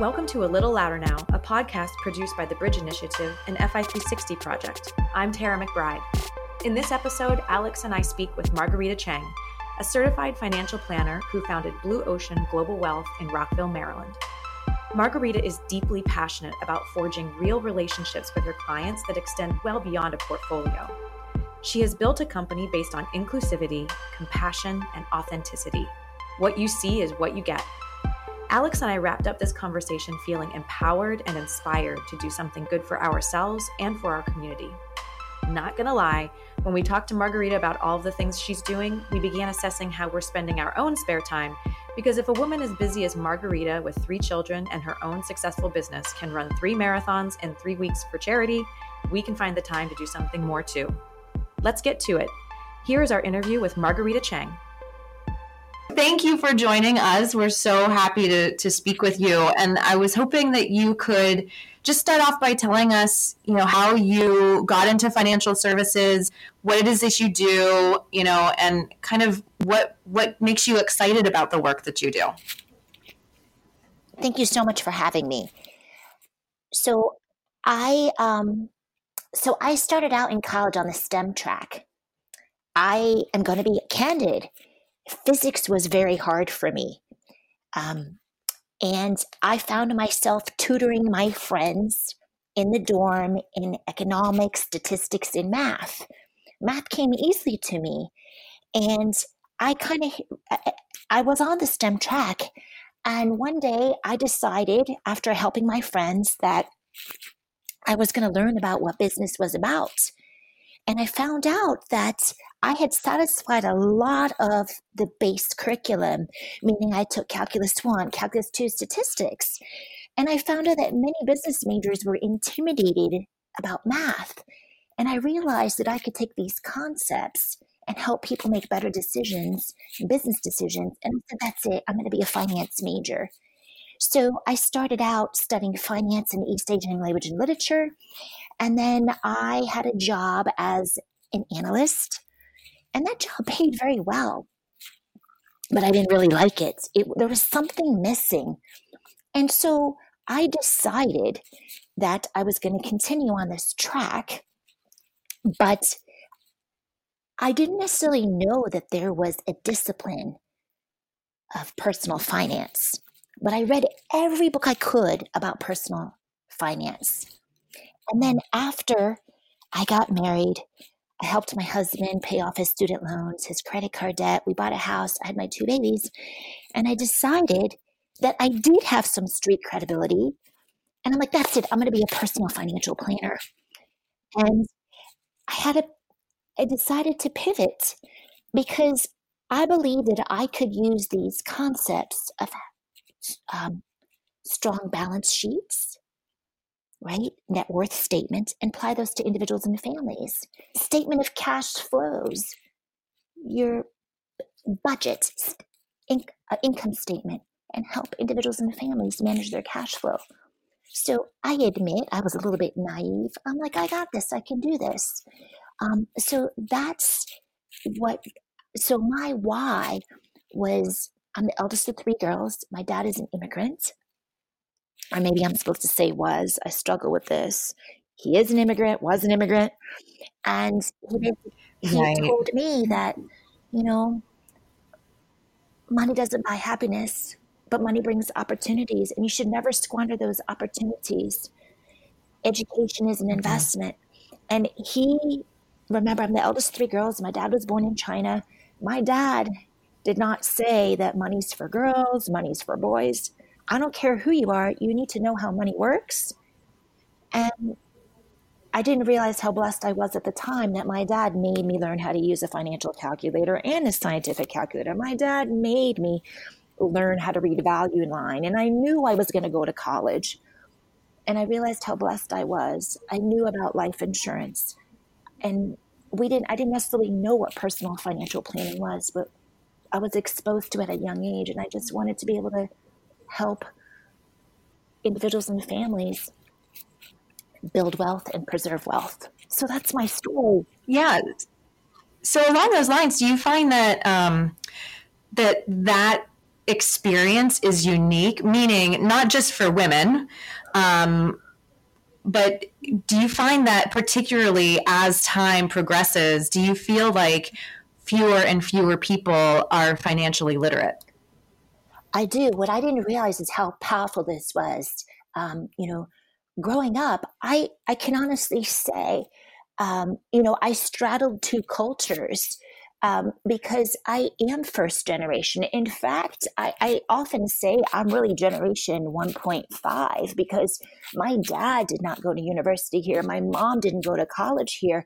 Welcome to A Little Louder Now, a podcast produced by the Bridge Initiative and FI360 Project. I'm Terra McBride. In this episode, Alex and I speak with Marguerita Cheng, a certified financial planner who founded Blue Ocean Global Wealth in Rockville, Maryland. Marguerita is deeply passionate about forging real relationships with her clients that extend well beyond a portfolio. She has built a company based on inclusivity, compassion, and authenticity. What you see is what you get. Alex and I wrapped up this conversation feeling empowered and inspired to do something good for ourselves and for our community. Not gonna lie, when we talked to Marguerita about all of the things she's doing, we began assessing how we're spending our own spare time. Because if a woman as busy as Marguerita with three children and her own successful business can run three marathons in three weeks for charity, we can find the time to do something more too. Let's get to it. Here is our interview with Marguerita Cheng. Thank you for joining us. We're so happy to, to speak with you. And I was hoping that you could just start off by telling us, you know, how you got into financial services, what it is that you do, you know, and kind of what what makes you excited about the work that you do. Thank you so much for having me. So I um so I started out in college on the STEM track. I am going to be candid physics was very hard for me. Um, and I found myself tutoring my friends in the dorm in economics, statistics, and math. Math came easily to me. And I kind of, I was on the STEM track. And one day I decided, after helping my friends, that I was going to learn about what business was about. And I found out that I had satisfied a lot of the base curriculum, meaning I took Calculus 1, Calculus 2 statistics. And I found out that many business majors were intimidated about math. And I realized that I could take these concepts and help people make better decisions, business decisions. And I said, that's it, I'm going to be a finance major. So I started out studying finance in East Asian language and literature. And then I had a job as an analyst and that job paid very well, but I didn't really like it. it there was something missing. And so I decided that I was going to continue on this track, but I didn't necessarily know that there was a discipline of personal finance. But I read every book I could about personal finance. And then after I got married, I helped my husband pay off his student loans, his credit card debt. We bought a house. I had my two babies. And I decided that I did have some street credibility. And I'm like, that's it. I'm going to be a personal financial planner. And I had a, I decided to pivot because I believe that I could use these concepts of um, strong balance sheets, right? Net worth statement and apply those to individuals and families. Statement of cash flows, your budget, in, uh, income statement, and help individuals and families manage their cash flow. So I admit I was a little bit naive. I'm like, I got this, I can do this. Um, so that's what, so my why was I'm the eldest of three girls. My dad is an immigrant or maybe I'm supposed to say was, I struggle with this. He is an immigrant, was an immigrant. And he, he right. told me that, you know, money doesn't buy happiness, but money brings opportunities, and you should never squander those opportunities. Education is an mm-hmm. investment. And he, remember, I'm the eldest of three girls. My dad was born in China. My dad did not say that money's for girls, money's for boys. I don't care who you are, you need to know how money works. And I didn't realize how blessed I was at the time that my dad made me learn how to use a financial calculator and a scientific calculator. My dad made me learn how to read a value line, and I knew I was going to go to college. And I realized how blessed I was. I knew about life insurance, and we didn't. I didn't necessarily know what personal financial planning was, but I was exposed to it at a young age, and I just wanted to be able to help individuals and families build wealth and preserve wealth. So that's my story. Yeah. So along those lines, do you find that um, that that experience is unique, meaning not just for women, um, but do you find that particularly as time progresses, do you feel like fewer and fewer people are financially literate? I do. What I didn't realize is how powerful this was. Um, you know, growing up, I I can honestly say, um, you know, I straddled two cultures um, because I am first generation. In fact, I, I, often say I'm really generation 1.5 because my dad did not go to university here. My mom didn't go to college here.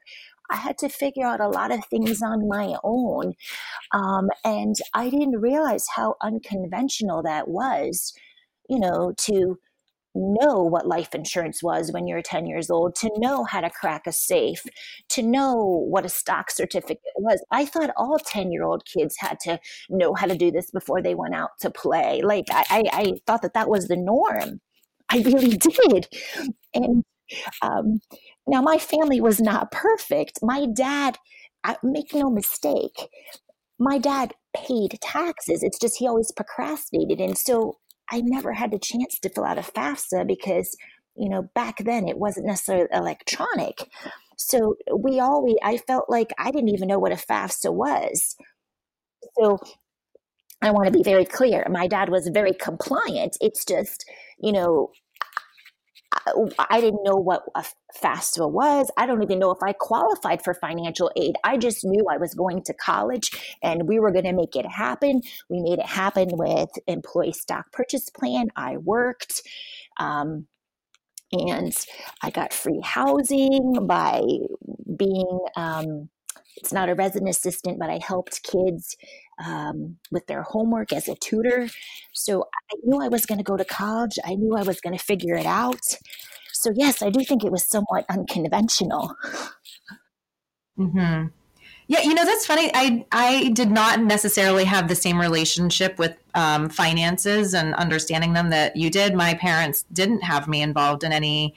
I had to figure out a lot of things on my own. Um, and I didn't realize how unconventional that was, you know, to know what life insurance was when you're 10 years old, to know how to crack a safe, to know what a stock certificate was. I thought all 10 year old kids had to know how to do this before they went out to play. Like, I, I, I thought that that was the norm. I really did. And um, now my family was not perfect. My dad, I, make no mistake, my dad paid taxes. It's just he always procrastinated. And so I never had the chance to fill out a FAFSA because, you know, back then it wasn't necessarily electronic. So we always, I felt like I didn't even know what a FAFSA was. So I want to be very clear. My dad was very compliant. It's just, you know, I didn't know what a FAFSA was. I don't even know if I qualified for financial aid. I just knew I was going to college and we were going to make it happen. We made it happen with employee stock purchase plan. I worked. Um, and I got free housing by being um, it's not a resident assistant, but I helped kids um, with their homework as a tutor. So I knew I was going to go to college. I knew I was going to figure it out. So, yes, I do think it was somewhat unconventional. Hmm. Yeah, you know that's funny. I I did not necessarily have the same relationship with um, finances and understanding them that you did. My parents didn't have me involved in any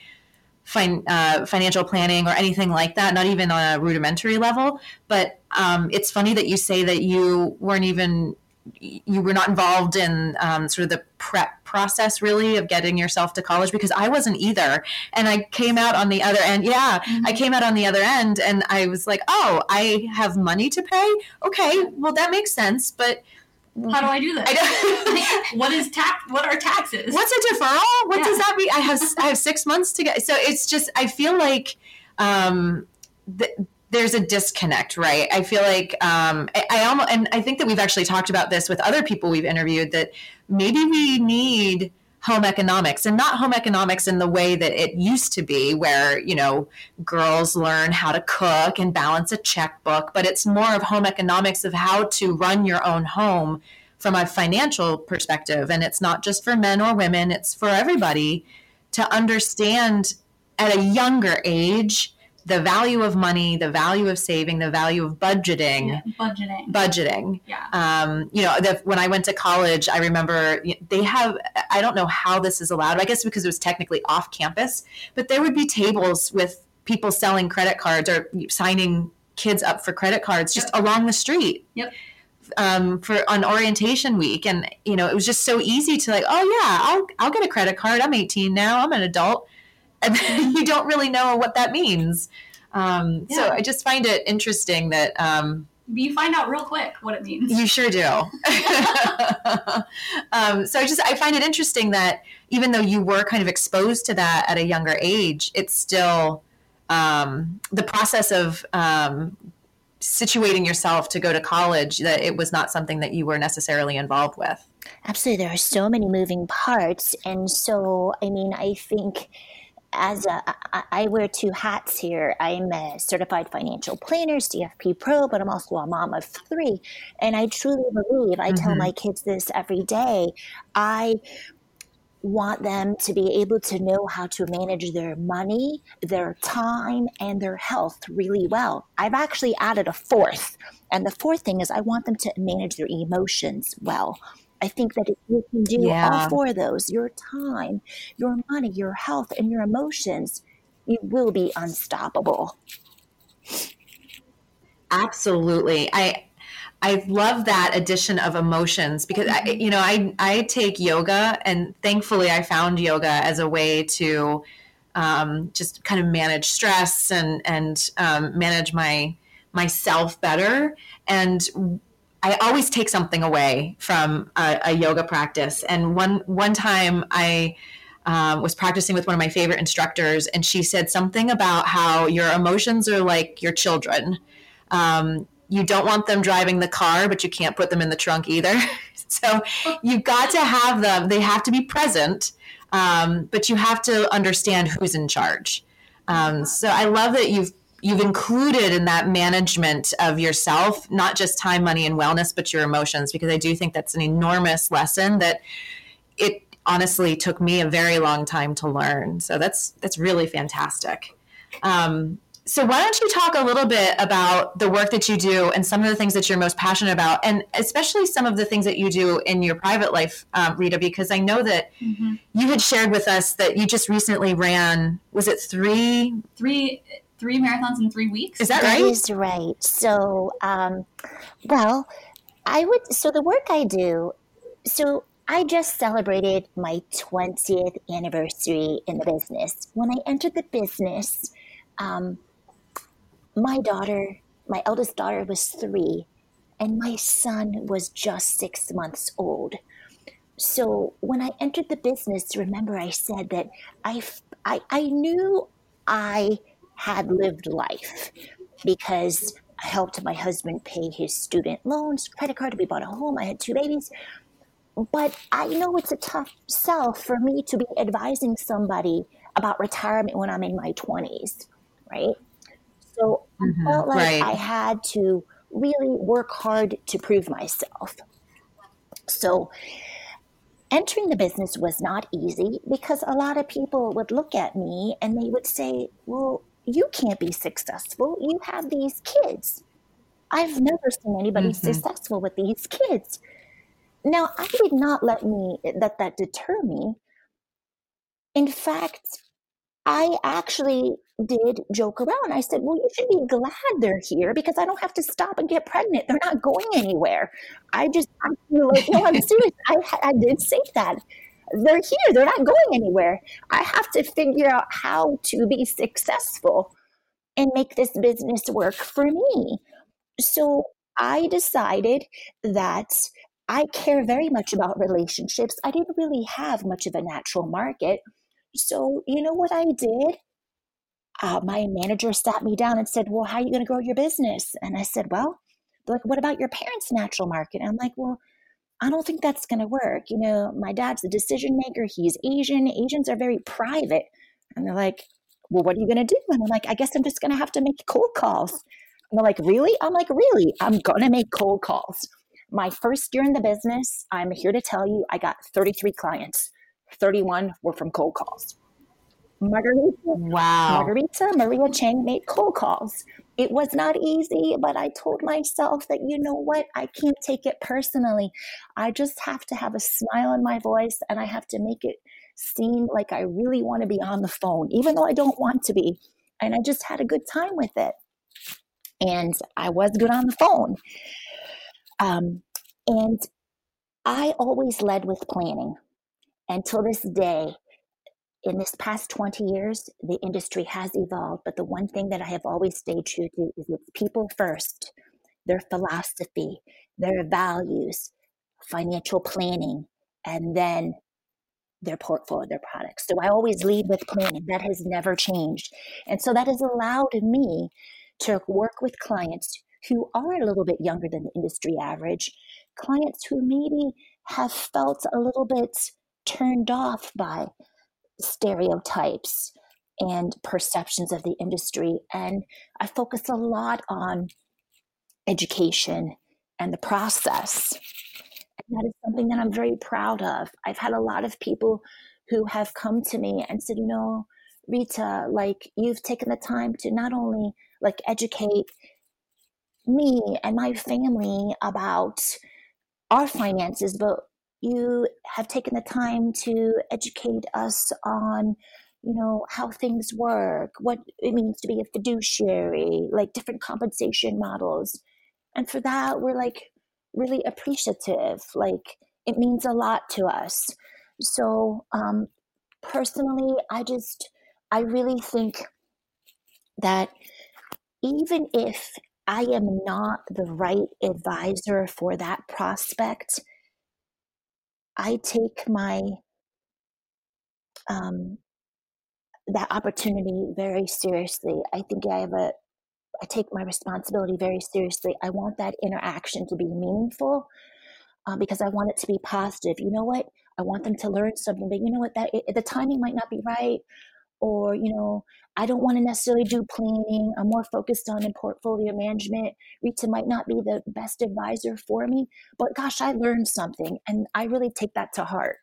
fin- uh, financial planning or anything like that, not even on a rudimentary level. But um, it's funny that you say that you weren't even you were not involved in um, sort of the prep process really of getting yourself to college because I wasn't either. And I came out on the other end. Yeah, mm-hmm. I came out on the other end and I was like, oh, I have money to pay. Okay, well, that makes sense. But how do I do that? what is tax? What are taxes? What's a deferral? What yeah. does that mean? I have I have six months to get. So it's just I feel like um, th- there's a disconnect, right? I feel like um, I, I almost and I think that we've actually talked about this with other people we've interviewed that maybe we need home economics and not home economics in the way that it used to be where you know girls learn how to cook and balance a checkbook but it's more of home economics of how to run your own home from a financial perspective. And it's not just for men or women it's for everybody to understand at a younger age the value of money, the value of saving, the value of budgeting. Yeah, budgeting. Budgeting. Yeah. Um, you know, the, when I went to college, I remember they have, I don't know how this is allowed, I guess because it was technically off campus, but there would be tables with people selling credit cards or signing kids up for credit cards just yep. along the street. Yep. Um, for on orientation week, and you know, it was just so easy to like, oh yeah, I'll I'll get a credit card. I'm 18 now. I'm an adult and you don't really know what that means. Um, yeah. So I just find it interesting that. Um, you find out real quick what it means. You sure do. um, so I just I find it interesting that even though you were kind of exposed to that at a younger age, it's still um, the process of um, situating yourself to go to college that it was not something that you were necessarily involved with. Absolutely, there are so many moving parts, and so I mean, I think as a, I wear two hats here. I'm a certified financial planner, CFP Pro, but I'm also a mom of three. And I truly believe, I mm-hmm. tell my kids this every day, I want them to be able to know how to manage their money, their time, and their health really well. I've actually added a fourth. And the fourth thing is, I want them to manage their emotions well. I think that if you can do yeah. all four of those, your time, your money, your health, and your emotions, you will be unstoppable. Absolutely. I I love that addition of emotions because I, you know I I take yoga and thankfully I found yoga as a way to um, just kind of manage stress and and um, manage my myself better and I always take something away from a, a yoga practice and one one time I um, was practicing with one of my favorite instructors and she said something about how your emotions are like your children um, you don't want them driving the car, but you can't put them in the trunk either. so you've got to have them, they have to be present, um, but you have to understand who's in charge. Um, so I love that you've you've included in that management of yourself not just time money and wellness but your emotions because i do think that's an enormous lesson that it honestly took me a very long time to learn. So that's that's really fantastic. Um, so why don't you talk a little bit about the work that you do and some of the things that you're most passionate about and especially some of the things that you do in your private life um, rita because i know that mm-hmm. you had shared with us that you just recently ran was it three? Three three marathons in three weeks is that right that is right so um, well i would so the work i do so I just celebrated my 20th anniversary in the business. When I entered the business, um, my daughter, my eldest daughter was three, and my son was just six months old. So when I entered the business, remember I said that I, I, I knew I had lived life because I helped my husband pay his student loans, credit card, we bought a home, I had two babies. But I know it's a tough sell for me to be advising somebody about retirement when I'm in my 20s, right? So mm-hmm. I felt like right. I had to really work hard to prove myself. So entering the business was not easy because a lot of people would look at me and they would say, Well, you can't be successful. You have these kids. I've never seen anybody mm-hmm. successful with these kids. Now, I did not let me let that deter me. In fact, I actually did joke around. I said, Well, you should be glad they're here because I don't have to stop and get pregnant. They're not going anywhere. I just, I feel like, no, I'm serious. I, I did say that. They're here. They're not going anywhere. I have to figure out how to be successful and make this business work for me. So I decided that I care very much about relationships. I didn't really have much of a natural market. So, you know what I did? uh, my manager sat me down and said, Well, how are you going to grow your business? And I said, Well, like, what about your parents' natural market? And I'm like, Well, I don't think that's going to work. You know, my dad's the decision maker. He's Asian. Asians are very private. And they're like, Well, what are you going to do? And I'm like, I guess I'm just going to have to make cold calls. And they're like, Really? I'm like, Really? I'm going to make cold calls. My first year in the business, I'm here to tell you, I got 33 clients. 31 were from cold calls. Marguerita. Wow. Marguerita Maria Cheng made cold calls. It was not easy, but I told myself that, you know what, I can't take it personally. I just have to have a smile on my voice and I have to make it seem like I really want to be on the phone, even though I don't want to be. And I just had a good time with it. And I was good on the phone. Um, and I always led with planning. Until this day, in this past 20 years, the industry has evolved, but the one thing that I have always stayed true to is it's people first, their philosophy, their values, financial planning, and then their portfolio, their products. So I always lead with planning. That has never changed. And so that has allowed me to work with clients who are a little bit younger than the industry average, clients who maybe have felt a little bit turned off by stereotypes and perceptions of the industry. And I focus a lot on education and the process. And that is something that I'm very proud of. I've had a lot of people who have come to me and said, you know, Rita, like you've taken the time to not only like educate me and my family about our finances, but you have taken the time to educate us on you know how things work what it means to be a fiduciary like different compensation models and for that we're like really appreciative. Like it means a lot to us. So, um, personally, I just, I really think that even if I am not the right advisor for that prospect, I take my um, that opportunity very seriously. I think I have a I take my responsibility very seriously. I want that interaction to be meaningful uh, because I want it to be positive. You know what? I want them to learn something, but you know what? That it, the timing might not be right, or you know, I don't want to necessarily do planning. I'm more focused on in portfolio management. Rita might not be the best advisor for me, but gosh, I learned something, and I really take that to heart.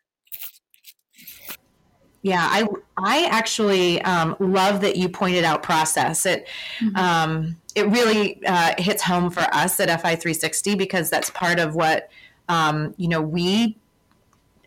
Yeah, I I actually um, love that you pointed out process. It mm-hmm. um, it really uh, hits home for us at FI 360 because that's part of what um, you know we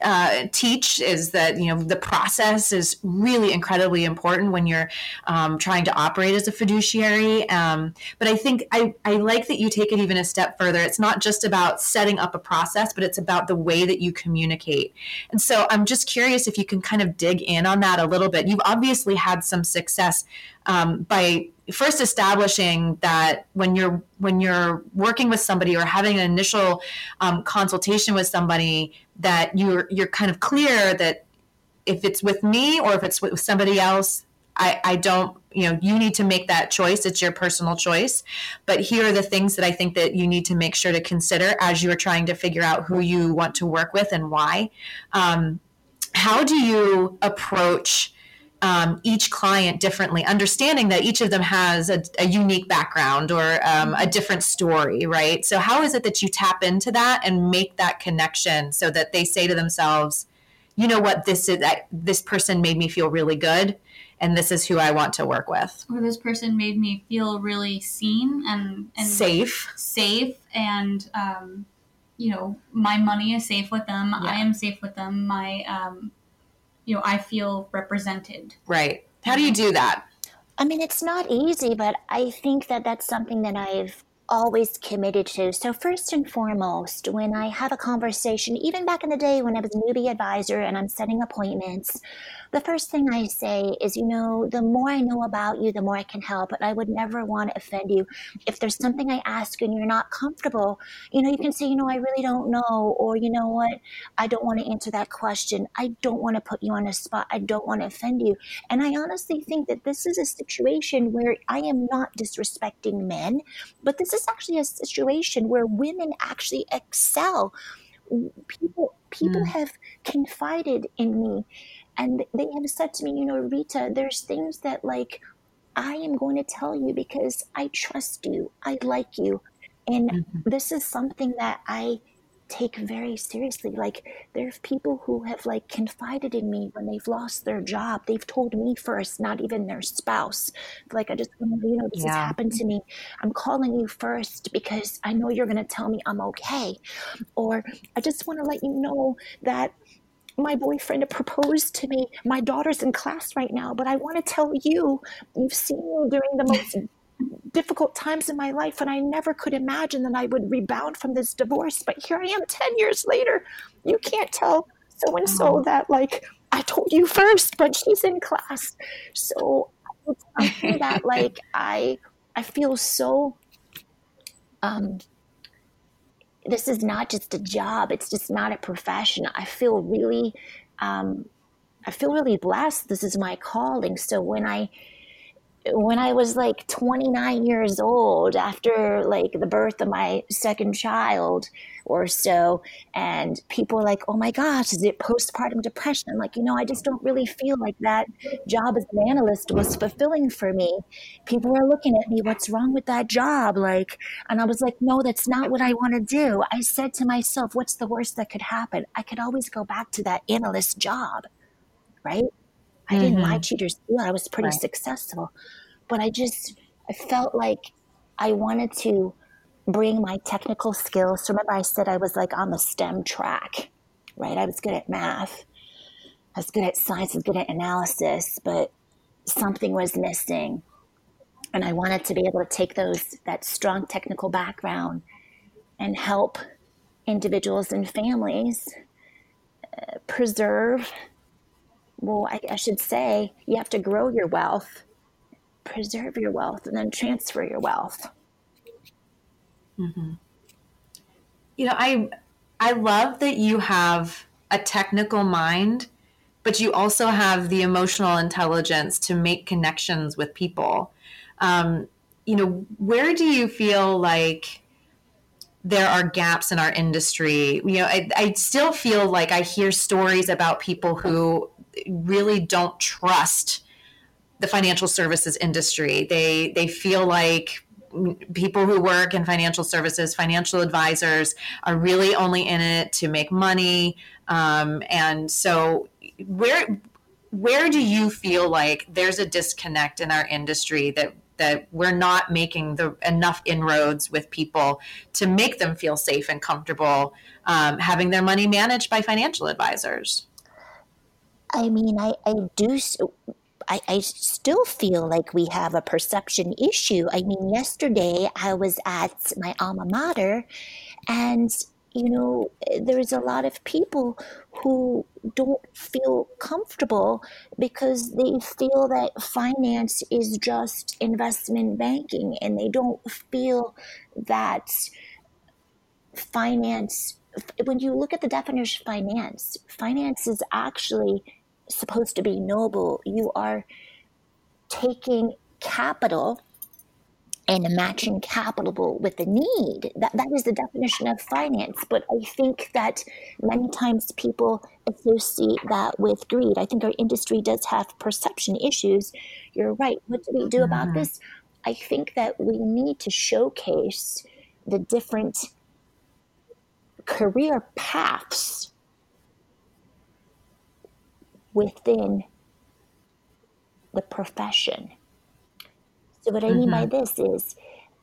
uh, teach is that you know the process is really incredibly important when you're um, trying to operate as a fiduciary. Um, but I think I, I like that you take it even a step further. It's not just about setting up a process, but it's about the way that you communicate. And so I'm just curious if you can kind of dig in on that a little bit. You've obviously had some success um, by first establishing that when you're when you're working with somebody or having an initial um, consultation with somebody that you're you're kind of clear that if it's with me or if it's with somebody else I, I don't you know you need to make that choice. It's your personal choice. But here are the things that i think that you need to make sure to consider as you are trying to figure out who you want to work with and why. Um, how do you approach um, each client differently, understanding that each of them has a, a unique background or um, a different story, right? So, how is it that you tap into that and make that connection so that they say to themselves, you know what, this is this person made me feel really good, and this is who I want to work with, or this person made me feel really seen and, and safe, safe, and um, you know, my money is safe with them. Yeah. I am safe with them. My um, you know, I feel represented. Right. How do you do that? I mean, it's not easy, but I think that that's something that I've always committed to. So, first and foremost, when I have a conversation, even back in the day when I was a newbie advisor and I'm setting appointments, the first thing I say is, you know, the more I know about you, the more I can help. But I would never want to offend you. If there's something I ask and you're not comfortable, you know, you can say, you know, I really don't know, or you know what, I don't want to answer that question. I don't want to put you on a spot. I don't want to offend you. And I honestly think that this is a situation where I am not disrespecting men, but this is actually a situation where women actually excel. People people mm. have confided in me and they have said to me, you know, Rita, there's things that like I am going to tell you because I trust you, I like you. And mm-hmm. this is something that I take very seriously. Like there's people who have like confided in me when they've lost their job. They've told me first, not even their spouse. Like I just you know this yeah. has happened to me. I'm calling you first because I know you're gonna tell me I'm okay. Or I just want to let you know that my boyfriend proposed to me. My daughter's in class right now, but I want to tell you, you've seen me during the most difficult times in my life, and I never could imagine that I would rebound from this divorce. But here I am 10 years later. You can't tell so and so that, like, I told you first, but she's in class. So I feel that, like, I, I feel so um, this is not just a job. It's just not a profession. I feel really, um, I feel really blessed. This is my calling. So when I when I was like 29 years old, after like the birth of my second child or so, and people were like, oh my gosh, is it postpartum depression? Like, you know, I just don't really feel like that job as an analyst was fulfilling for me. People were looking at me, what's wrong with that job? Like, and I was like, no, that's not what I want to do. I said to myself, what's the worst that could happen? I could always go back to that analyst job, right? I didn't mm-hmm. lie, cheat, or steal. I was pretty right. successful. But I just I felt like I wanted to bring my technical skills. So remember, I said I was like on the STEM track, right? I was good at math, I was good at science, I was good at analysis, but something was missing. And I wanted to be able to take those that strong technical background and help individuals and families. Uh, preserve, well, I, I should say, you have to grow your wealth, preserve your wealth, and then transfer your wealth. Mm-hmm. You know, I I love that you have a technical mind, but you also have the emotional intelligence to make connections with people. Um, you know, where do you feel like there are gaps in our industry? You know, I, I still feel like I hear stories about people who really don't trust the financial services industry. They they feel like people who work in financial services, financial advisors, are really only in it to make money. Um, and so, where where do you feel like there's a disconnect in our industry that that we're not making the enough inroads with people to make them feel safe and comfortable um, having their money managed by financial advisors? I mean, I, I do I, I still feel like we have a perception issue. I mean, yesterday I was at my alma mater and you know, there's a lot of people who don't feel comfortable because they feel that finance is just investment banking and they don't feel that finance, when you look at the definition of finance, finance is actually supposed to be noble. You are taking capital and matching capital with the need. That that is the definition of finance. But I think that many times people associate that with greed. I think our industry does have perception issues. You're right. What do we do about mm-hmm. this? I think that we need to showcase the different career paths within the profession. So, what I mean by mm-hmm. this is,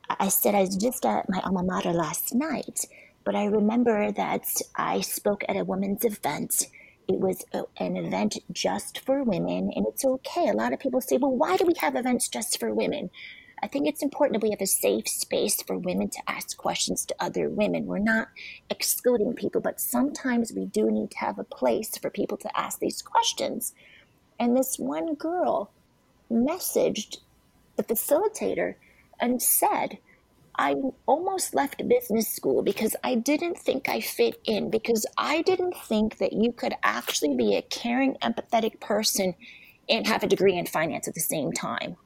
I said I was just at my alma mater last night, but I remember that I spoke at a women's event. It was a, an event just for women, and it's okay. A lot of people say, well, why do we have events just for women? I think it's important that we have a safe space for women to ask questions to other women. We're not excluding people, but sometimes we do need to have a place for people to ask these questions. And this one girl messaged the facilitator and said, I almost left business school because I didn't think I fit in, because I didn't think that you could actually be a caring, empathetic person and have a degree in finance at the same time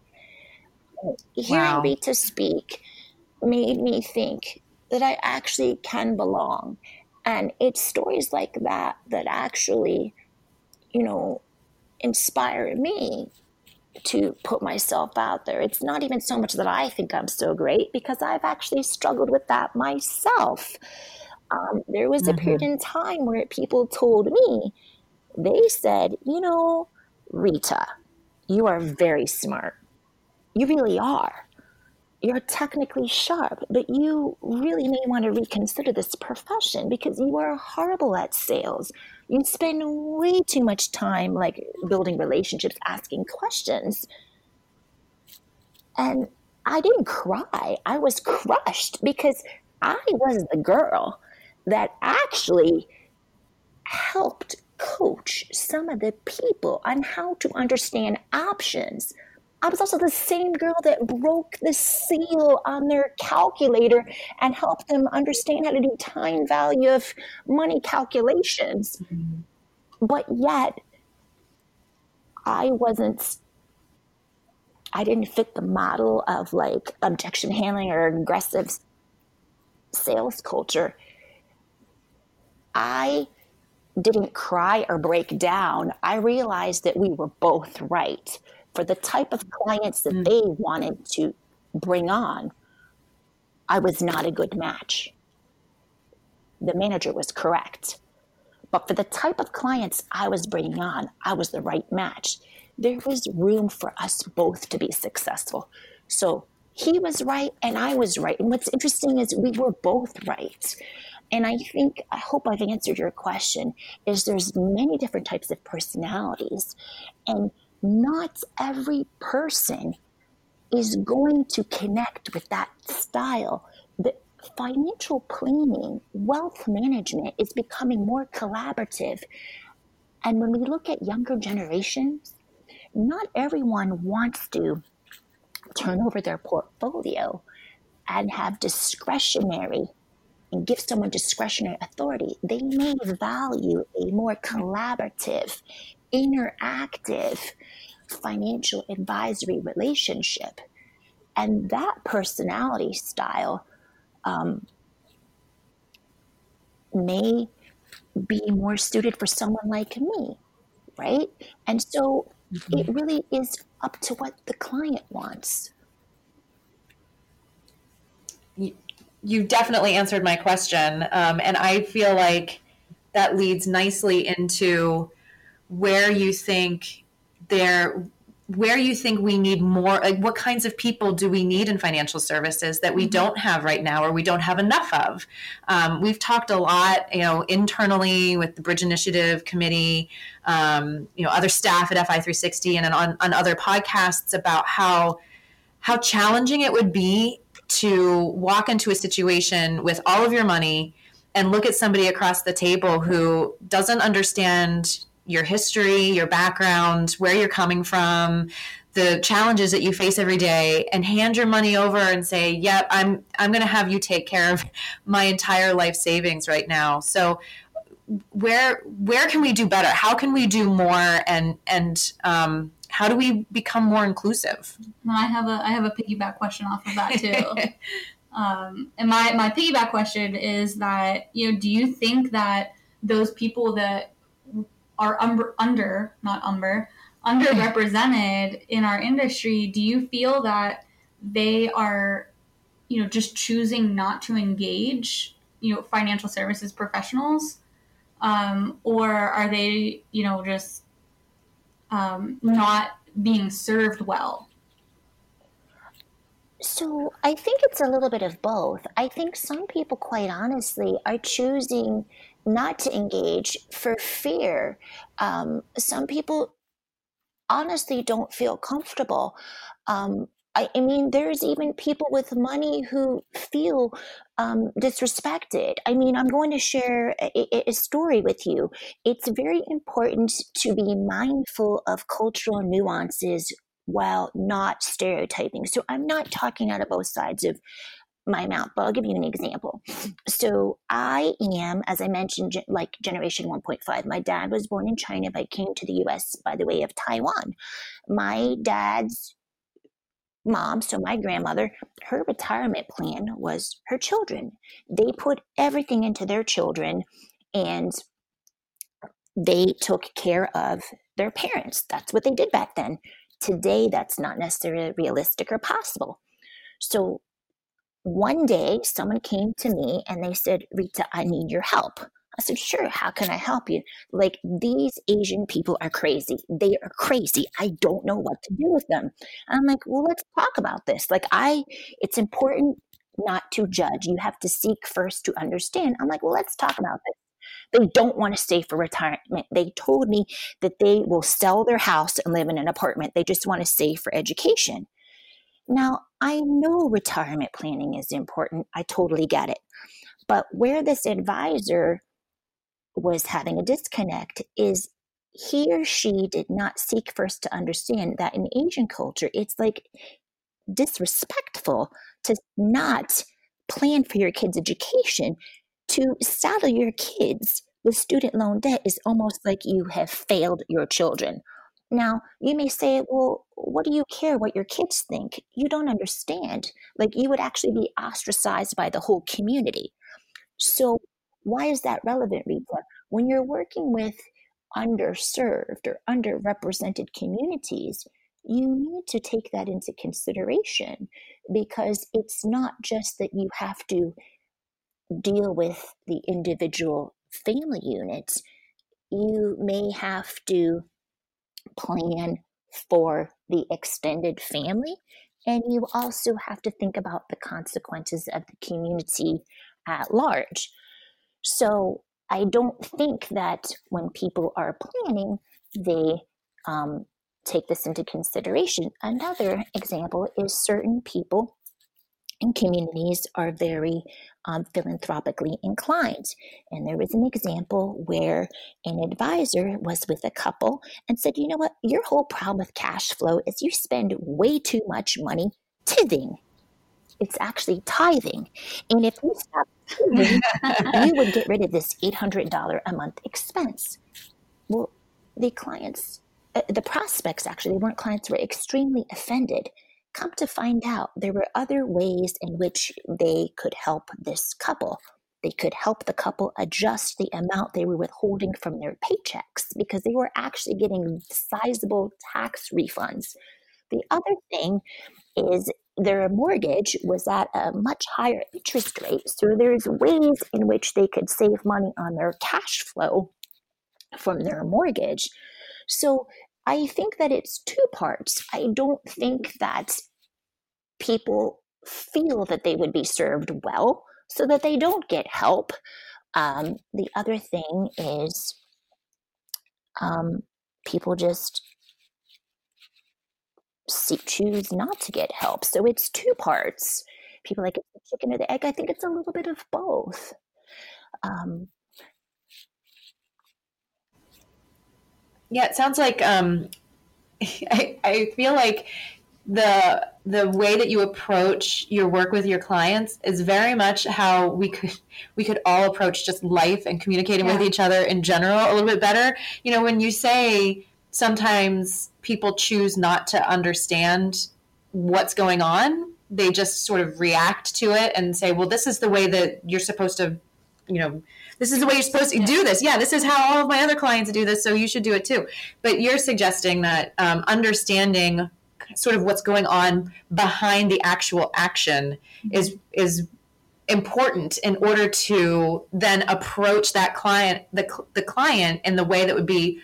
hearing wow. Rita speak made me think that I actually can belong. And it's stories like that that actually, you know, inspire me to put myself out there. It's not even so much that I think I'm so great because I've actually struggled with that myself. Um, there was mm-hmm. a period in time where people told me, they said, you know, Rita, you are very smart you really are. You're technically sharp, but you really may want to reconsider this profession because you are horrible at sales. You spend way too much time like building relationships, asking questions. And I didn't cry. I was crushed because I was the girl that actually helped coach some of the people on how to understand options I was also the same girl that broke the seal on their calculator and helped them understand how to do time value of money calculations. Mm-hmm. But yet, I wasn't, I didn't fit the model of like objection handling or aggressive sales culture. I didn't cry or break down. I realized that we were both right for the type of clients that mm. they wanted to bring on, I was not a good match. The manager was correct. But for the type of clients I was bringing on, I was the right match. There was room for us both to be successful. So he was right and I was right. And what's interesting is we were both right. And I think, I hope I've answered your question, is there's many different types of personalities. And not every person is going to connect with that style. The financial planning, wealth management is becoming more collaborative. And when we look at younger generations, not everyone wants to turn over their portfolio and have discretionary and give someone discretionary authority. They may value a more collaborative, interactive financial advisory relationship. And that personality style um, may be more suited for someone like me, right? And so mm-hmm. it really is up to what the client wants. You, you definitely answered my question. Um, and I feel like that leads nicely into where you think there where you think we need more like what kinds of people do we need in financial services that we mm-hmm. don't have right now or we don't have enough of um, we've talked a lot you know internally with the bridge initiative committee um, you know other staff at fi360 and on, on other podcasts about how how challenging it would be to walk into a situation with all of your money and look at somebody across the table who doesn't understand your history, your background, where you're coming from, the challenges that you face every day and hand your money over and say, "Yep, I'm I'm going to have you take care of my entire life savings right now." So where where can we do better? How can we do more and and um, how do we become more inclusive? I have a I have a piggyback question off of that too. um, and my my piggyback question is that you know, do you think that those people that are umber, under, not umber, underrepresented in our industry, do you feel that they are, you know, just choosing not to engage, you know, financial services professionals? Um, or are they, you know, just um, not being served well? So I think it's a little bit of both. I think some people, quite honestly, are choosing not to engage for fear. Um, some people honestly don't feel comfortable. Um, I, I, mean, there's even people with money who feel um, disrespected. I mean, I'm going to share a, a, story with you. It's very important to be mindful of cultural nuances while not stereotyping. So I'm not talking out of both sides of my mouth, but I'll give you an example. So I am, as I mentioned, like generation 1.5. My dad was born in China, but came to the US by the way of Taiwan. My dad's mom, so my grandmother, her retirement plan was her children. They put everything into their children and they took care of their parents. That's what they did back then. Today, that's not necessarily realistic or possible. So one day someone came to me and they said, Rita, I need your help. I said, sure, how can I help you? Like, these Asian people are crazy. They are crazy. I don't know what to do with them. And I'm like, well, let's talk about this. Like, I, it's important not to judge. You have to seek first to understand. I'm like, well, let's talk about this. They don't want to stay for retirement. They told me that they will sell their house and live in an apartment. They just want to save for education. Now, I know retirement planning is important. I totally get it. But where this advisor was having a disconnect is he or she did not seek first to understand that in Asian culture, it's like disrespectful to not plan for your kids' education. To saddle your kids with student loan debt is almost like you have failed your children now, you may say, well, what do you care what your kids think? You don't understand. Like, you would actually be ostracized by the whole community. So, why is that relevant, Rita? When you're working with underserved or underrepresented communities, you need to take that into consideration because it's not just that you have to deal with the individual family units, you may have to plan for the extended family. And you also have to think about the consequences of the community at large. So I don't think that when people are planning, they um, take this into consideration. Another example is certain people and communities are very um, philanthropically inclined. And there was an example where an advisor was with a couple and said, You know what? Your whole problem with cash flow is you spend way too much money tithing. It's actually tithing. And if you stop tithing, you would get rid of this $800 a month expense. Well, the clients, uh, the prospects actually, they weren't clients, were extremely offended come to find out there were other ways in which they could help this couple. They could help the couple adjust the amount they were withholding from their paychecks because they were actually getting sizable tax refunds. The other thing is their mortgage was at a much higher interest rate. So there's ways in which they could save money on their cash flow from their mortgage. So I think that it's two parts. I don't think that people feel that they would be served well so that they don't get help. Um, the other thing is um, people just see, choose not to get help. So it's two parts. People like the chicken or the egg. I think it's a little bit of both. Um, Yeah, it sounds like um, I, I feel like the the way that you approach your work with your clients is very much how we could we could all approach just life and communicating yeah. with each other in general a little bit better. You know, when you say sometimes people choose not to understand what's going on, they just sort of react to it and say, "Well, this is the way that you're supposed to, you know, this is the way you're supposed to do this. Yeah, this is how all of my other clients do this, so you should do it too. But you're suggesting that um, understanding sort of what's going on behind the actual action is is important in order to then approach that client the, the client in the way that would be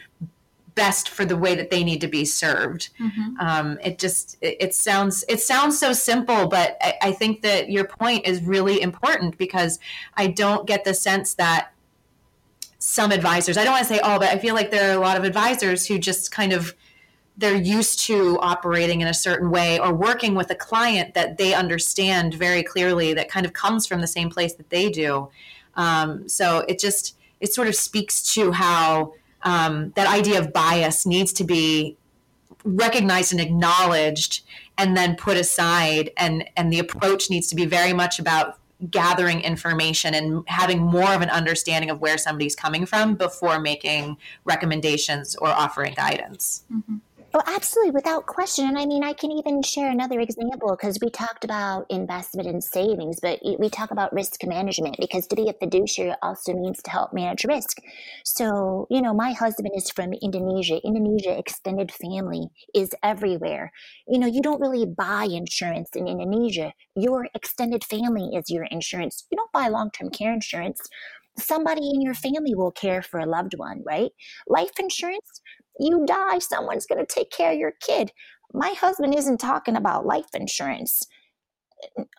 best for the way that they need to be served. Mm-hmm. Um, it just it, it, sounds it sounds so simple, but I, I, think that your point is really important because I don't get the sense that some advisors I don't want to say all, but I feel like there are a lot of advisors who just kind of they're used to operating in a certain way or working with a client that they understand very clearly that kind of comes from the same place that they do. Um, so it just it sort of speaks to how um, that idea of bias needs to be recognized and acknowledged and then put aside and and the approach needs to be very much about gathering information and having more of an understanding of where somebody's coming from before making recommendations or offering guidance mm-hmm. Oh, absolutely, without question. And I mean, I can even share another example because we talked about investment and savings, but we talk about risk management because to be a fiduciary also means to help manage risk. So, you know, my husband is from Indonesia. Indonesia extended family is everywhere. You know, you don't really buy insurance in Indonesia. Your extended family is your insurance. You don't buy long term care insurance somebody in your family will care for a loved one, right? Life insurance, you die, someone's going to take care of your kid. My husband isn't talking about life insurance.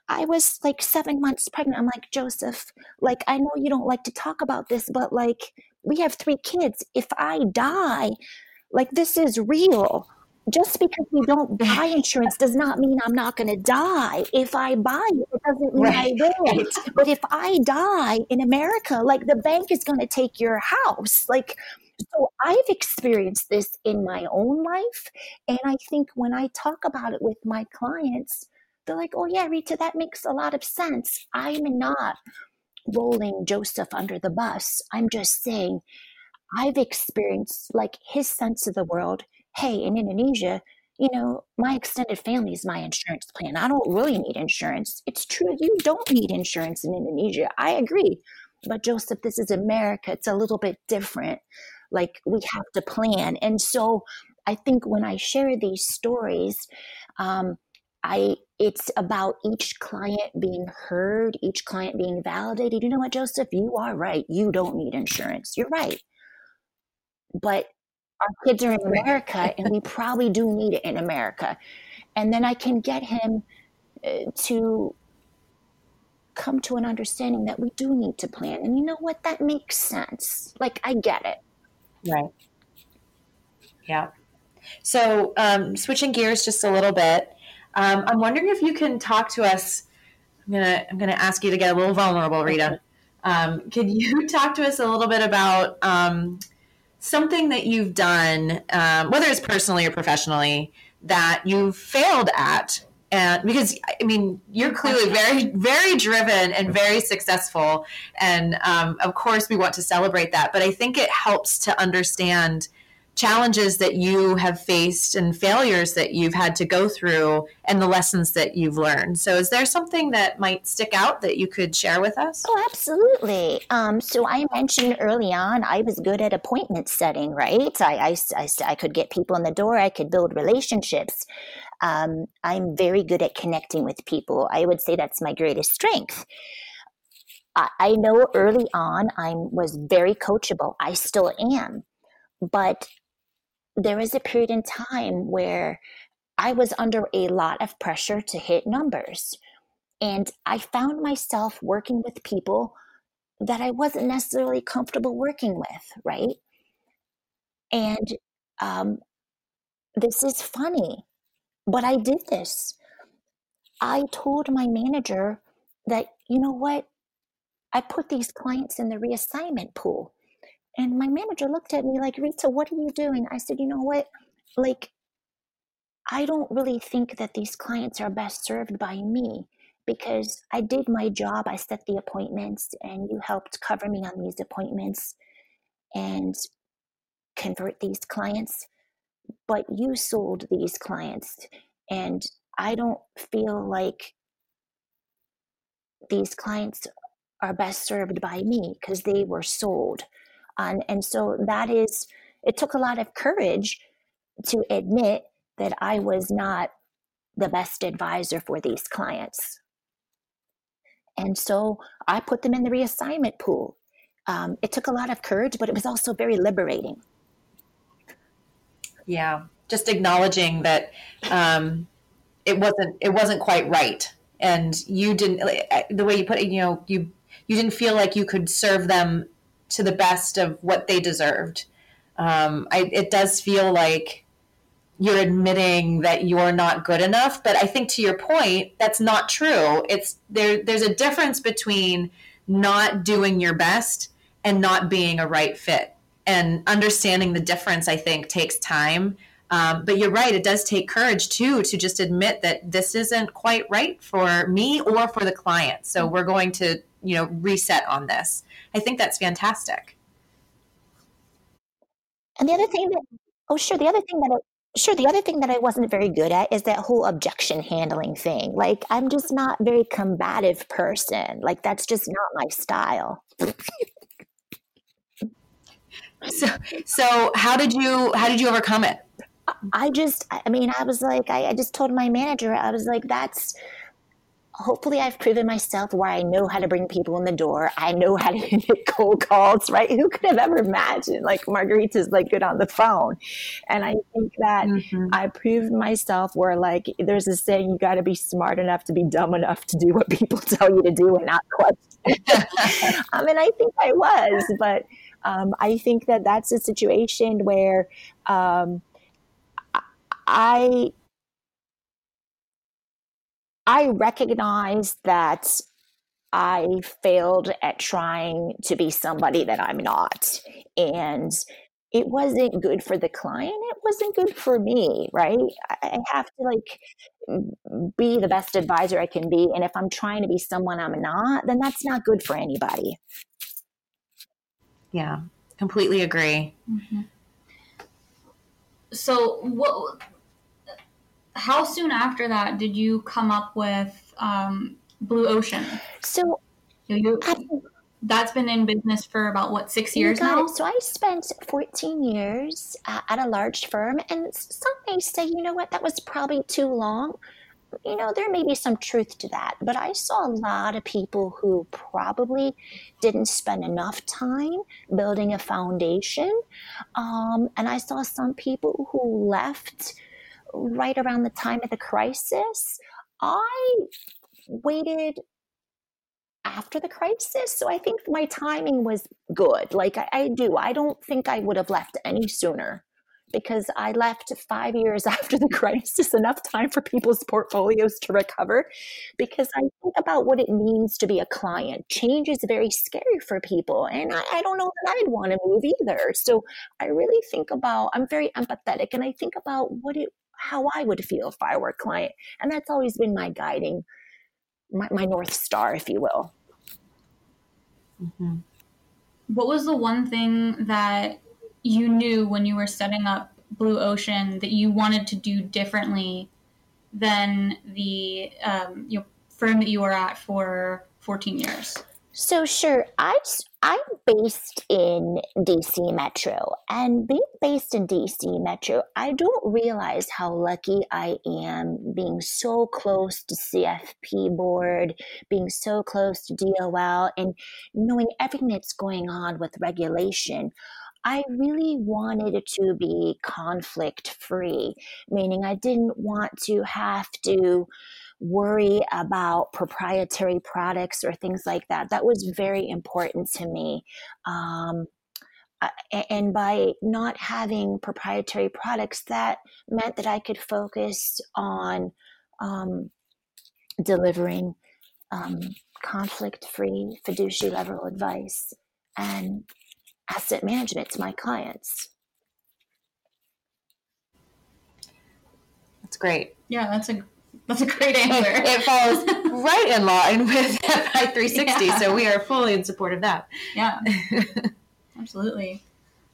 I was like seven months pregnant. I'm like, Joseph, like, I know you don't like to talk about this, but like, we have three kids. If I die, like, this is real. Just because we don't buy insurance does not mean I'm not going to die. If I buy it, it doesn't mean right. I will. But if I die in America, like, the bank is going to take your house. Like, so I've experienced this in my own life. And I think when I talk about it with my clients, they're like, oh, yeah, Rita, that makes a lot of sense. I'm not rolling Joseph under the bus. I'm just saying, I've experienced like his sense of the world. Hey, in Indonesia, you know, my extended family is my insurance plan. I don't really need insurance. It's true, you don't need insurance in Indonesia. I agree. But Joseph, this is America. It's a little bit different like we have to plan and so i think when i share these stories um, i it's about each client being heard each client being validated you know what joseph you are right you don't need insurance you're right but our kids are in america and we probably do need it in america and then i can get him uh, to come to an understanding that we do need to plan and you know what that makes sense like i get it Right. Yeah. So, um, switching gears just a little bit, um, I'm wondering if you can talk to us I'm gonna I'm gonna ask you to get a little vulnerable, Rita. Um, could you talk to us a little bit about um, something that you've done, um, whether it's personally or professionally, that you've failed at? And because I mean, you're clearly very, very driven and very successful, and um, of course, we want to celebrate that. But I think it helps to understand challenges that you have faced and failures that you've had to go through and the lessons that you've learned. So, is there something that might stick out that you could share with us? Oh, absolutely. Um, so, I mentioned early on, I was good at appointment setting, right? I, I, I, I could get people in the door, I could build relationships. Um, I'm very good at connecting with people. I would say that's my greatest strength. I know early on I was very coachable. I still am. But there was a period in time where I was under a lot of pressure to hit numbers. And I found myself working with people that I wasn't necessarily comfortable working with, right? And um, this is funny, but I did this. I told my manager that, you know what? I put these clients in the reassignment pool. And my manager looked at me like, Rita, what are you doing? I said, you know what? Like, I don't really think that these clients are best served by me because I did my job. I set the appointments and you helped cover me on these appointments and convert these clients. But you sold these clients. And I don't feel like these clients are best served by me because they were sold. And, and so that is, it took a lot of courage to admit that I was not the best advisor for these clients. And so I put them in the reassignment pool. Um, it took a lot of courage, but it was also very liberating. Yeah, just acknowledging that um, it wasn't it wasn't quite right, and you didn't the way you put it. You know, you you didn't feel like you could serve them to the best of what they deserved. Um, I, it does feel like you're admitting that you're not good enough, but I think to your point, that's not true. It's there. There's a difference between not doing your best and not being a right fit, and understanding the difference. I think takes time. Um, but you're right; it does take courage too to just admit that this isn't quite right for me or for the client. So we're going to, you know, reset on this. I think that's fantastic. And the other thing that, oh, sure, the other thing that, I, sure, the other thing that I wasn't very good at is that whole objection handling thing. Like, I'm just not very combative person. Like, that's just not my style. so, so how did you how did you overcome it? I just, I mean, I was like, I, I just told my manager, I was like, that's hopefully I've proven myself where I know how to bring people in the door. I know how to hit cold calls, right? Who could have ever imagined like Marguerita's like good on the phone? And I think that mm-hmm. I proved myself where like there's a saying you got to be smart enough to be dumb enough to do what people tell you to do and not question. I mean, I think I was, but um, I think that that's a situation where um, I I recognize that I failed at trying to be somebody that I'm not. And it wasn't good for the client. It wasn't good for me, right? I have to like be the best advisor I can be. And if I'm trying to be someone I'm not, then that's not good for anybody. Yeah, completely agree. Mm-hmm. So, what how soon after that did you come up with um, Blue Ocean? So you, you, that's been in business for about what six years now. It. So I spent 14 years uh, at a large firm, and some may say, you know what, that was probably too long. You know, there may be some truth to that, but I saw a lot of people who probably didn't spend enough time building a foundation. Um, and I saw some people who left right around the time of the crisis. I waited after the crisis. So I think my timing was good. Like I, I, do. I don't think I would have left any sooner because I left five years after the crisis, enough time for people's portfolios to recover. Because I think about what it means to be a client. Change is very scary for people, and I, I don't know that I'd want to move either. So I really think about, I'm very empathetic, and I think about what it, how I would feel if I were a client. And that's always been my guiding, my, my North Star, if you will. Mm-hmm. What was the one thing that you knew when you were setting up Blue Ocean that you wanted to do differently than the um, you know, firm that you were at for 14 years? So sure, I I'm based in DC Metro, and being based in DC Metro, I don't realize how lucky I am being so close to CFP board, being so close to DOL, and knowing everything that's going on with regulation. I really wanted it to be conflict free, meaning I didn't want to have to worry about proprietary products or things like that. That was very important to me. Um, and by not having proprietary products, that meant that I could focus on um, delivering um, conflict free fiduciary level advice and asset management to my clients. That's great. Yeah, that's a that's a great answer. It, falls right in line with FI 360, yeah. so we are fully in support of that. Yeah, absolutely.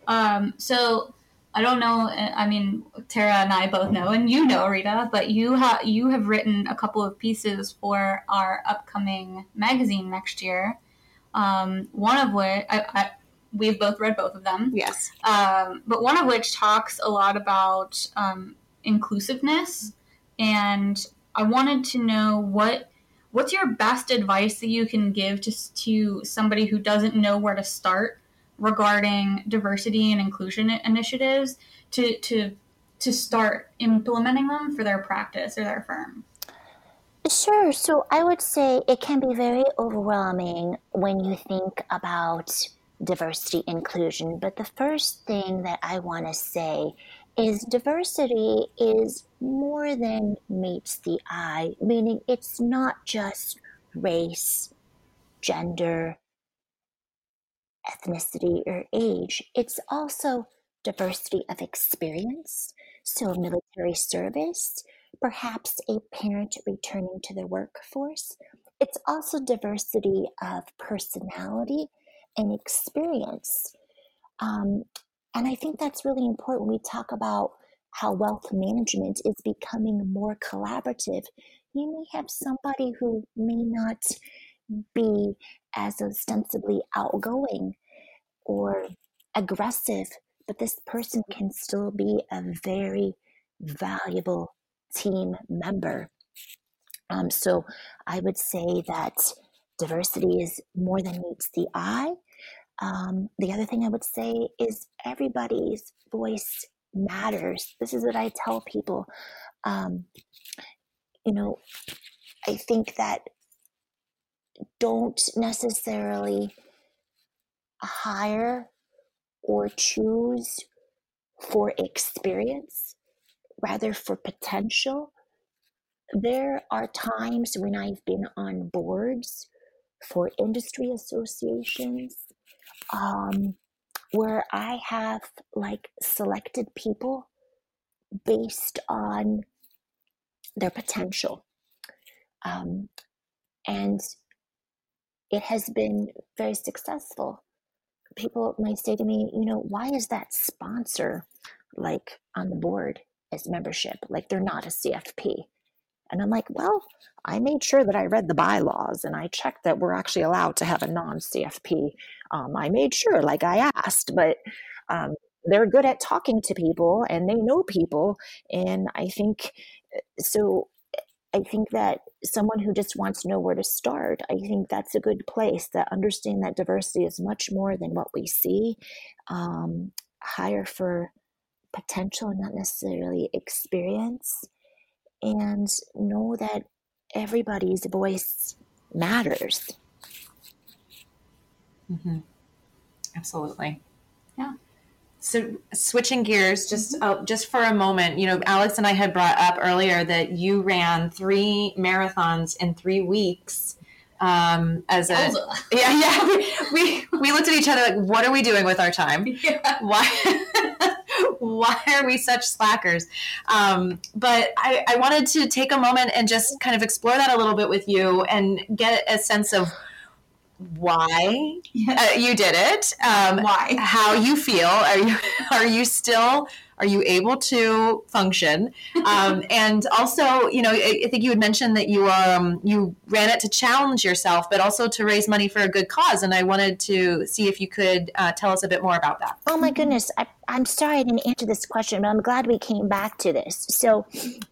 Um, so I don't know. I mean, Terra and I both know, and you know, Rita, but you have you have written a couple of pieces for our upcoming magazine next year. Um, one of which I, I, we've both read both of them. Yes. Um, but one of which talks a lot about um, inclusiveness and I wanted to know what what's your best advice that you can give to to somebody who doesn't know where to start regarding diversity and inclusion initiatives to to to start implementing them for their practice or their firm. Sure. So I would say it can be very overwhelming when you think about diversity inclusion. But the first thing that I want to say is diversity is more than meets the eye, meaning it's not just race, gender, ethnicity, or age. It's also diversity of experience. So, military service, perhaps a parent returning to the workforce. It's also diversity of personality and experience. Um, and I think that's really important we talk about how wealth management is becoming more collaborative. You may have somebody who may not be as ostensibly outgoing or aggressive, but this person can still be a very valuable team member. Um, so I would say that diversity is more than meets the eye. Um, the other thing I would say is everybody's voice matters. This is what I tell people. Um, you know, I think that don't necessarily hire or choose for experience, rather for potential. There are times when I've been on boards for industry associations um, where I have like selected people based on their potential. Um, and it has been very successful. People might say to me, you know, why is that sponsor like on the board as membership? Like they're not a CFP. And I'm like, well, I made sure that I read the bylaws and I checked that we're actually allowed to have a non CFP. Um, I made sure, like I asked, but um, they're good at talking to people and they know people. And I think uh, so. I think that someone who just wants to know where to start, I think that's a good place that understand that diversity is much more than what we see. Um, hire for potential, and not necessarily experience and know that everybody's voice matters. Mm-hmm. Absolutely. Yeah. so switching gears just uh, just for a moment you know alex and i had brought up earlier that you ran three marathons in three weeks um, as a yeah yeah we, we looked at each other like what are we doing with our time yeah. why why are we such slackers? Um, but I, I wanted to take a moment and just kind of explore that a little bit with you and get a sense of why uh, you did it um, why? how you feel. Are you are you still are you able to function? Um, and also you know I, I, think you had mentioned that you um you ran it to challenge yourself but also to raise money for a good cause. And i wanted to see if you could uh, tell us a bit more about that. Oh my goodness. I, i'm sorry i didn't answer this question but i'm glad we came back to this. So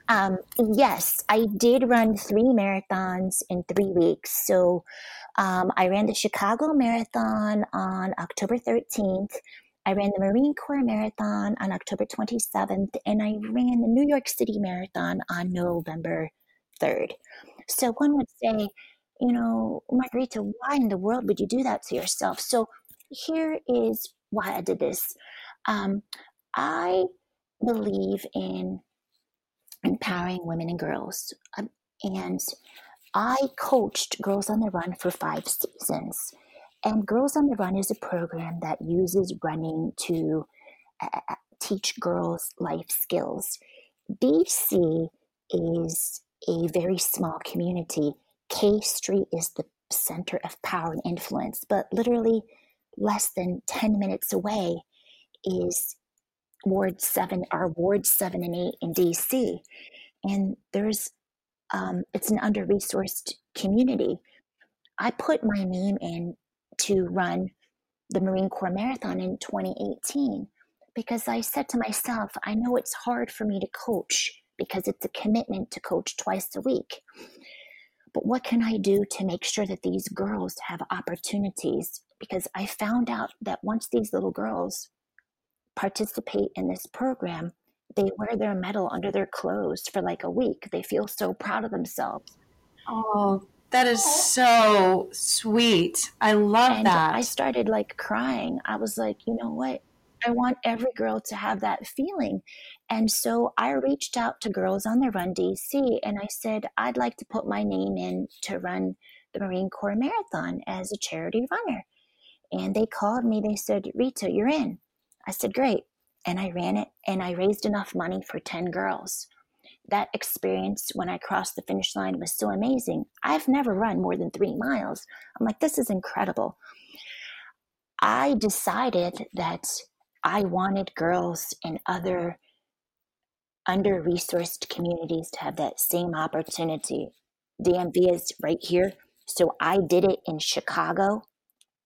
um, yes i did run three marathons in three weeks. So um, I ran the Chicago Marathon on October 13th. I ran the Marine Corps Marathon on October 27th, and I ran the New York City Marathon on November 3rd. So one would say, you know, Marguerita, why in the world would you do that to yourself? So here is why I did this. Um, I believe in empowering women and girls. Um, and I coached Girls on the Run for five seasons. And Girls on the Run is a program that uses running to uh, uh teach girls life skills. DC is a very small community. K Street is the center of power and influence, but literally less than 10 minutes away is Ward 7, our Ward 7 and 8 in DC. And there's um, it's an under resourced community. I put my name in to run the Marine Corps Marathon in 2018 because I said to myself, I know it's hard for me to coach because it's a commitment to coach twice a week. But what can I do to make sure that these girls have opportunities? Because I found out that once these little girls participate in this program, they wear their medal under their clothes for like a week. They feel so proud of themselves. Oh, that is so sweet. I love and that. I started like crying. I was like, you know what? I want every girl to have that feeling. And so I reached out to Girls on the Run DC and I said, I'd like to put my name in to run the Marine Corps Marathon as a charity runner. And they called me, they said, Rita, you're in. I said, great and I ran it and I raised enough money for 10 girls. That experience when I crossed the finish line was so amazing. I've never run more than three miles. I'm like, this is incredible. I decided that I wanted girls in other under resourced communities to have that same opportunity. DMV is right here. So I did it in Chicago,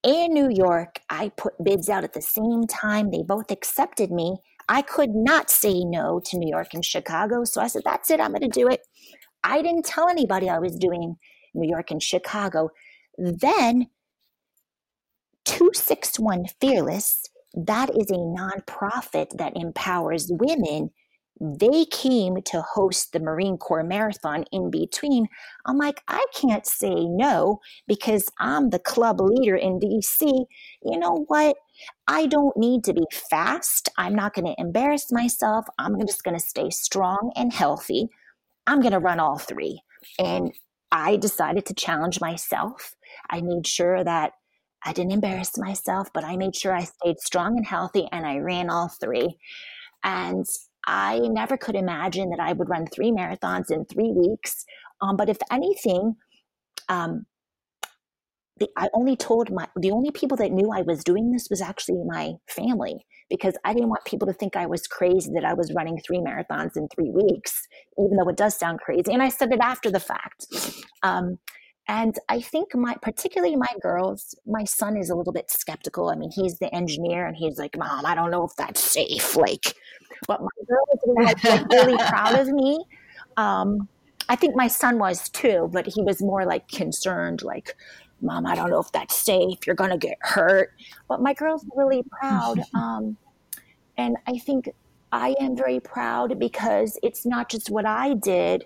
and New York, I put bids out at the same time. They both accepted me. I could not say no to New York and Chicago. So I said, that's it, I'm going to do it. I didn't tell anybody I was doing New York and Chicago. Then 261 Fearless, that is a nonprofit that empowers women they came to host the Marine Corps Marathon in between. I'm like, I can't say no because I'm the club leader in DC. You know what? I don't need to be fast. I'm not going to embarrass myself. I'm just going to stay strong and healthy. I'm going to run all three. And I decided to challenge myself. I made sure that I didn't embarrass myself, but I made sure I stayed strong and healthy and I ran all three. And I never could imagine that I would run three marathons in three weeks. Um, but if anything, um, the, I only told my the only people that knew I was doing this was actually my family because I didn't want people to think I was crazy that I was running three marathons in three weeks, even though it does sound crazy. And I said it after the fact. Um, and I think my, particularly my girls, my son is a little bit skeptical. I mean, he's the engineer and he's like, Mom, I don't know if that's safe. Like, but my girl were like, really proud of me. Um, I think my son was too, but he was more like concerned, like, Mom, I don't know if that's safe. You're going to get hurt. But my girls really proud. Um, and I think I am very proud because it's not just what I did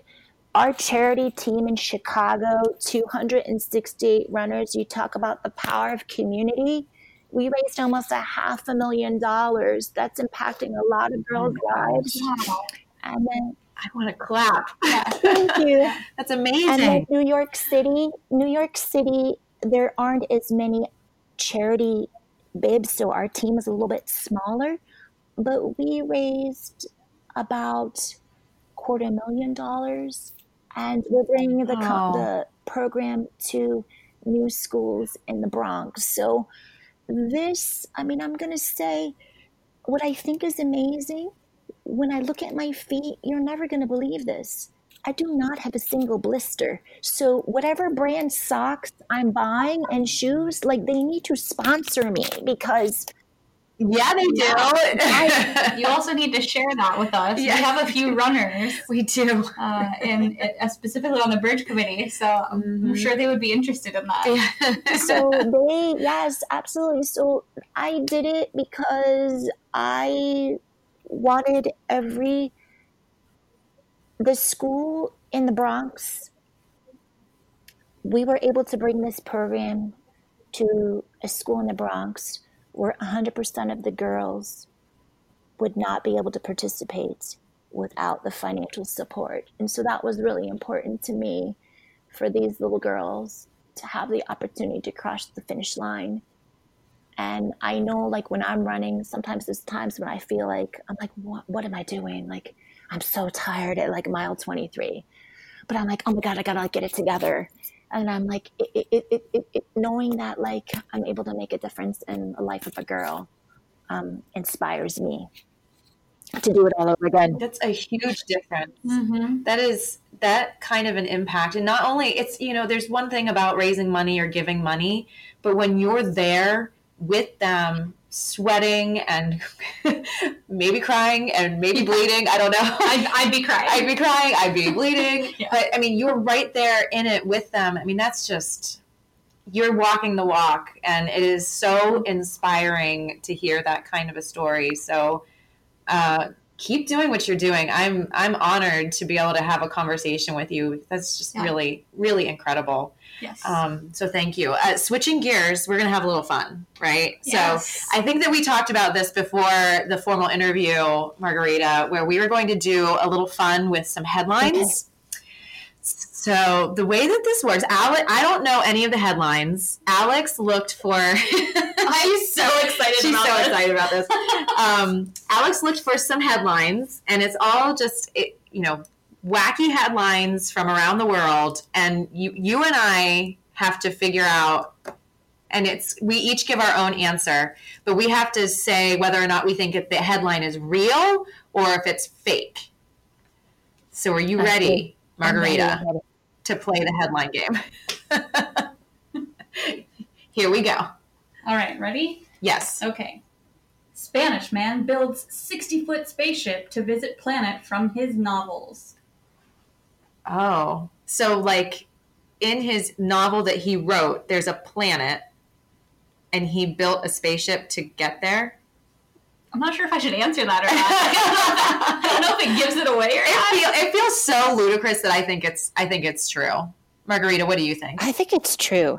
our charity team in Chicago, 268 runners, you talk about the power of community. We raised almost a half a million dollars. That's impacting a lot of oh girls' lives. And then I want to clap. thank you. That's And amazing. then New York City, New York City, there aren't as many charity bibs, so our team is a little bit smaller. But we raised about quarter million dollars, and we're bringing the Oh. the program to new schools in the Bronx. So this, I mean, I'm gonna say, what I think is amazing. When I look at my feet, you're never gonna believe this. I do not have a single blister. So whatever brand socks I'm buying and shoes, like they need to sponsor me because yeah, they do. You also need to share that with us. Yeah. We have a few runners, we do. uh, and uh, specifically on the bridge committee, so I'm Mhm. sure they would be interested in that. so they yes, absolutely. So I did it because I wanted every the school in the Bronx we were able to bring this program to a school in the Bronx where 100% of the girls would not be able to participate without the financial support. And so that was really important to me for these little girls to have the opportunity to cross the finish line. And I know, like, when I'm running, sometimes there's times when I feel like, I'm like, what, what am I doing? Like, I'm so tired at like mile 23. But I'm like, oh my God, I gotta like, get it together. And I'm like, it, it, it, it, it, knowing that like I'm able to make a difference in the life of a girl um, inspires me to do it all over again. That's a huge difference. Mm-hmm. That is that kind of an impact. And not only it's, you know, there's one thing about raising money or giving money, but when you're there with them sweating and maybe crying and maybe bleeding, I don't know. I'd, I'd be crying. I'd be crying, I'd be bleeding. Yeah. But I mean, you're right there in it with them. I mean, that's just, you're walking the walk. And it is so inspiring to hear that kind of a story. So uh, keep doing what you're doing. I'm, I'm honored to be able to have a conversation with you. That's just Yeah. really, really incredible. Yes. Um, so thank you. Uh, switching gears, we're going to have a little fun, right? Yes. So I think that we talked about this before the formal interview, Marguerita, where we were going to do a little fun with some headlines. So the way that this works, Alex, I don't know any of the headlines. Alex looked for. I'm so excited She's about so this. excited about this. Um, Alex looked for some headlines, and it's all just it, you know wacky headlines from around the world, and you you and I have to figure out. And it's we each give our own answer, but we have to say whether or not we think if the headline is real or if it's fake. So, are you ready, Marguerita, ready. to play the headline game? Here we go. All right, ready? Yes. Okay. Spanish man builds 60 foot spaceship to visit planet from his novels. Oh, so like in his novel that he wrote, there's a planet and he built a spaceship to get there. I'm not sure if I should answer that or not. I don't know if it gives it away or It, not. feel, it feels so ludicrous that I think it's I think it's true. Marguerita, what do you think? I think it's true.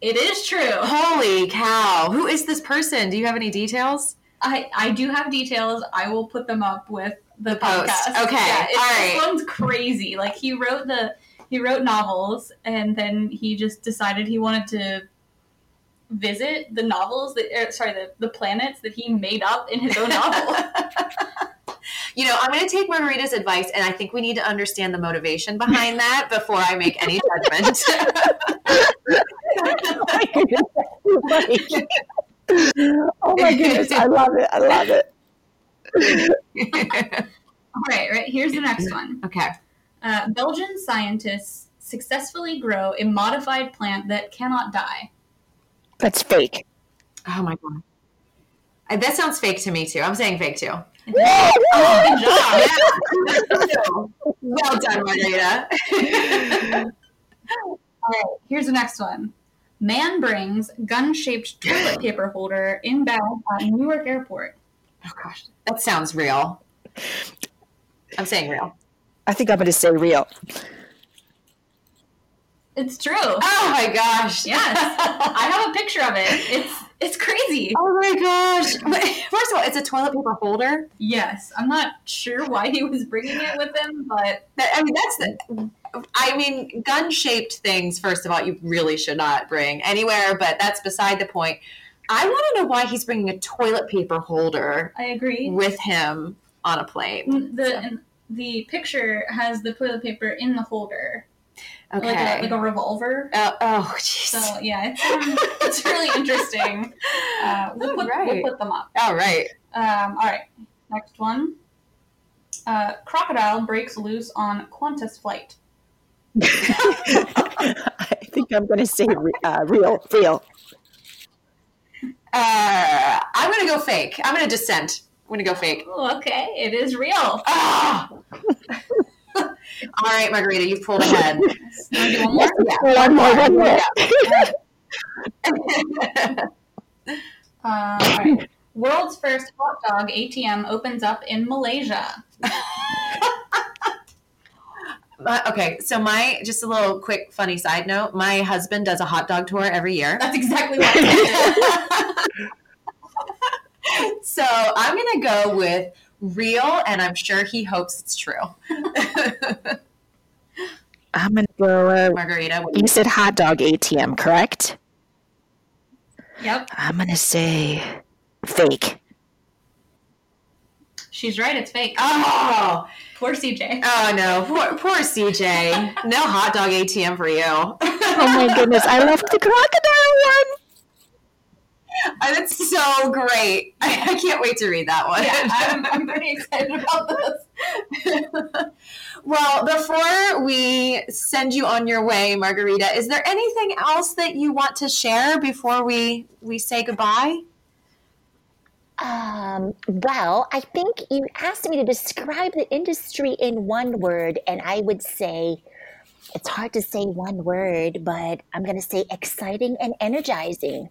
It is true. Holy cow. Who is this person? Do you have any details? I, I do have details. I will put them up with the post. podcast. Okay, Yeah, it, all right. This one's crazy. Like he wrote the he wrote novels and then he just decided he wanted to visit the novels that er, sorry the, the planets that he made up in his own novel. You know, I'm going to take Marguerita's advice, and I think we need to understand the motivation behind that before I make any judgment. oh my goodness, I love it. I love it. All right, right. Here's the next one. okay. Uh, Belgian scientists successfully grow a modified plant that cannot die. That's fake. Oh my god. Uh, That sounds fake to me too. I'm saying fake too. Good job. Yeah. well done, Marguerita. All right, here's the next one. Man brings gun-shaped toilet paper holder inbound at Newark Airport. Oh gosh, that sounds real. I'm saying real. I think I'm going to say real. It's true. Oh my gosh. Yes. I have a picture of it. It's it's crazy. Oh my gosh. First of all, it's a toilet paper holder. Yes. I'm not sure why he was bringing it with him, but That- I mean, that's the. I mean, gun shaped things, first of all, you really should not bring anywhere, but that's beside the point. I want to know why he's bringing a toilet paper holder I agree. with him on a plane. The and the picture has the toilet paper in the holder, Okay. like a like a revolver. Uh, oh, jeez. So yeah, it's um, it's really interesting. Uh, we'll, put, Alright. we'll put them up. all right. Um, all right, next one. Uh, crocodile breaks loose on Qantas flight. I think I'm going to say re- uh, real, real. Uh, I'm going to go fake. I'm going to dissent. I'm going to go fake. Oh, okay, it is real. Ah! all right, Marguerita, you've pulled ahead. Want to do one more? One more, one more. Uh, all right. World's first hot dog ATM opens up in Malaysia. My- okay, so my just a little quick funny side note. My husband does a hot dog tour every year. That's exactly what I did. so I'm gonna go with real, and I'm sure he hopes it's true. I'm going to go. Uh, Marguerita, what you said hot dog ATM, correct? Yep, I'm going to say fake. She's right. It's fake. Oh, Poor CJ. oh no, poor, poor CJ. No hot dog ATM for you. Oh my goodness, I left the crocodile one. Uh, That's so great. I, I can't wait to read that one. Yeah, I'm, I'm pretty excited about this. well, before we send you on your way, Marguerita, is there anything else that you want to share before we we say goodbye? Um, well, I think you asked me to describe the industry in one word, and I would say it's hard to say one word, but I'm going to say exciting and energizing.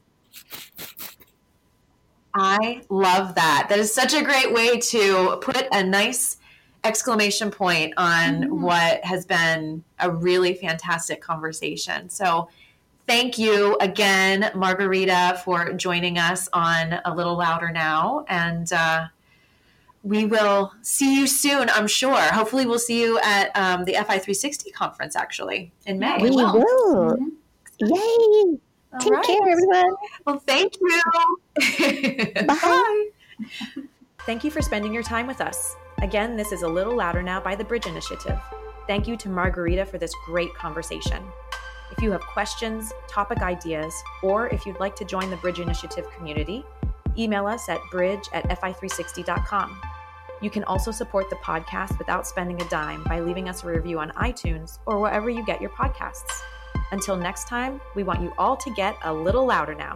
I love that. That is such a great way to put a nice exclamation point on what has been a really fantastic conversation. So, thank you again, Marguerita, for joining us on A Little Louder Now. And uh, we will see you soon, I'm sure. Hopefully, we'll see you at um, the FI360 conference actually in May. We will. will. Mhm. Yay! All Take right. care, everyone. Well, thank you. Bye. Thank you for spending your time with us. Again, this is A Little Louder Now by the Bridge Initiative. Thank you to Marguerita for this great conversation. If you have questions, topic ideas, or if you'd like to join the Bridge Initiative community, email us at bridge at fi360.com. You can also support the podcast without spending a dime by leaving us a review on iTunes or wherever you get your podcasts. Until next time, we want you all to get a little louder now.